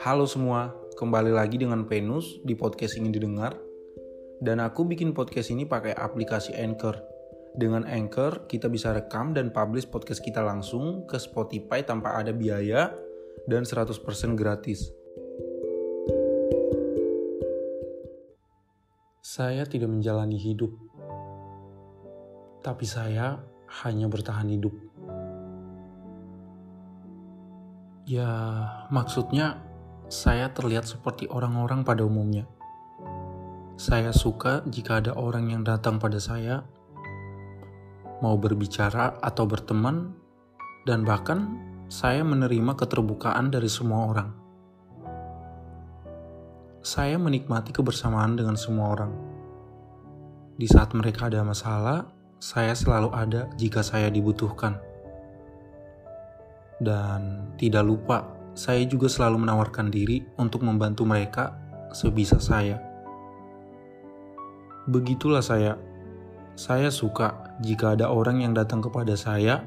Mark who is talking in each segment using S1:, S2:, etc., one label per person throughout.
S1: Halo semua, kembali lagi dengan Penus di podcast ingin didengar. Dan aku bikin podcast ini pakai aplikasi Anchor. Dengan Anchor, kita bisa rekam dan publish podcast kita langsung ke Spotify tanpa ada biaya dan 100% gratis. Saya tidak menjalani hidup, tapi saya hanya bertahan hidup. Ya, maksudnya saya terlihat seperti orang-orang pada umumnya. Saya suka jika ada orang yang datang pada saya, mau berbicara atau berteman, dan bahkan saya menerima keterbukaan dari semua orang. Saya menikmati kebersamaan dengan semua orang. Di saat mereka ada masalah, saya selalu ada jika saya dibutuhkan. Dan tidak lupa saya juga selalu menawarkan diri untuk membantu mereka sebisa saya. Begitulah saya. Saya suka jika ada orang yang datang kepada saya,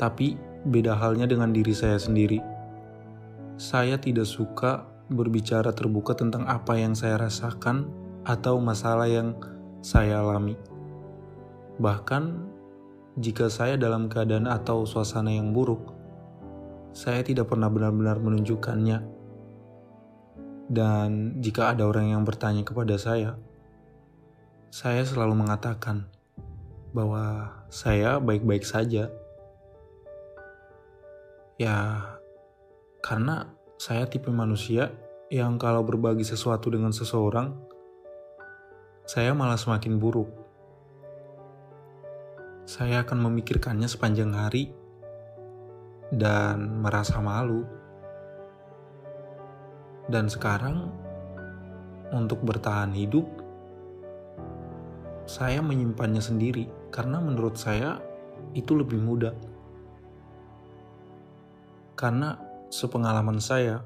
S1: tapi beda halnya dengan diri saya sendiri. Saya tidak suka berbicara terbuka tentang apa yang saya rasakan atau masalah yang saya alami. Bahkan jika saya dalam keadaan atau suasana yang buruk, saya tidak pernah benar-benar menunjukkannya. Dan jika ada orang yang bertanya kepada saya, saya selalu mengatakan bahwa saya baik-baik saja. Ya, karena saya tipe manusia yang kalau berbagi sesuatu dengan seseorang, saya malah semakin buruk. Saya akan memikirkannya sepanjang hari dan merasa malu. Dan sekarang, untuk bertahan hidup, saya menyimpannya sendiri karena menurut saya itu lebih mudah. Karena sepengalaman saya,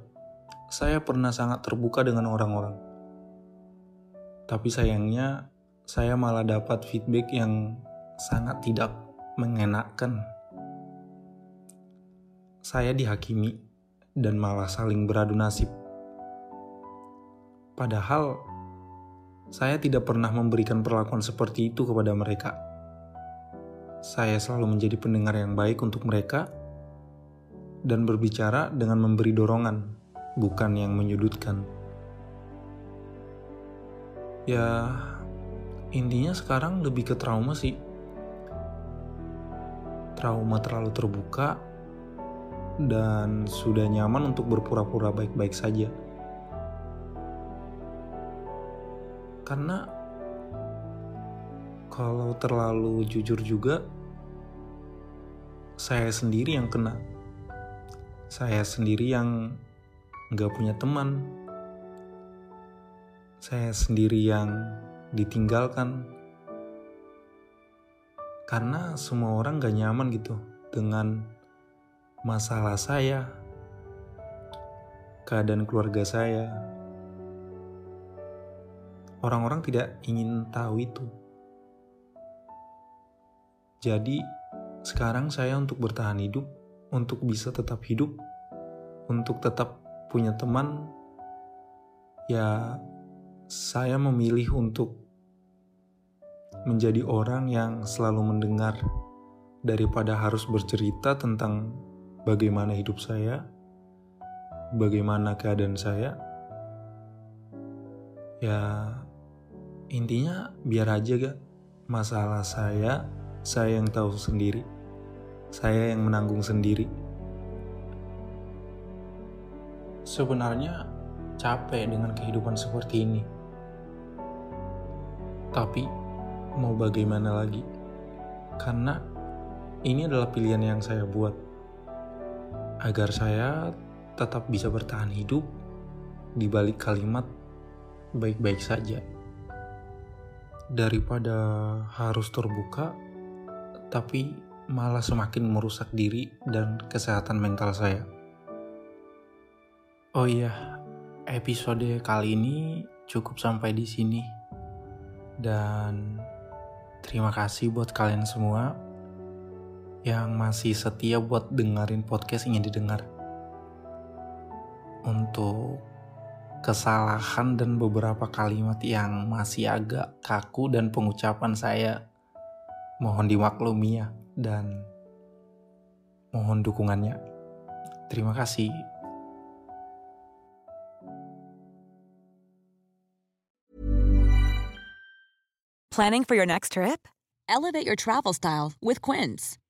S1: saya pernah sangat terbuka dengan orang-orang. Tapi sayangnya, saya malah dapat feedback yang sangat tidak mengenakan saya dihakimi dan malah saling beradu nasib. Padahal saya tidak pernah memberikan perlakuan seperti itu kepada mereka. Saya selalu menjadi pendengar yang baik untuk mereka dan berbicara dengan memberi dorongan, bukan yang menyudutkan. Ya, intinya sekarang lebih ke trauma sih. Trauma terlalu terbuka dan sudah nyaman untuk berpura-pura baik-baik saja. Karena kalau terlalu jujur juga, saya sendiri yang kena. Saya sendiri yang nggak punya teman. Saya sendiri yang ditinggalkan. Karena semua orang gak nyaman gitu dengan masalah saya, keadaan keluarga saya. Orang-orang tidak ingin tahu itu. Jadi, sekarang saya untuk bertahan hidup, untuk bisa tetap hidup, untuk tetap punya teman, ya saya memilih untuk menjadi orang yang selalu mendengar daripada harus bercerita tentang bagaimana hidup saya, bagaimana keadaan saya. Ya, intinya biar aja gak masalah saya, saya yang tahu sendiri. Saya yang menanggung sendiri. Sebenarnya capek dengan kehidupan seperti ini. Tapi mau bagaimana lagi? Karena ini adalah pilihan yang saya buat agar saya tetap bisa bertahan hidup di balik kalimat baik-baik saja. Daripada harus terbuka, tapi malah semakin merusak diri dan kesehatan mental saya. Oh iya, episode kali ini cukup sampai di sini. Dan terima kasih buat kalian semua yang masih setia buat dengerin podcast ingin didengar. Untuk kesalahan dan beberapa kalimat yang masih agak kaku dan pengucapan saya mohon dimaklumi ya dan mohon dukungannya. Terima kasih.
S2: Planning for your next trip?
S3: Elevate your travel style with Quince.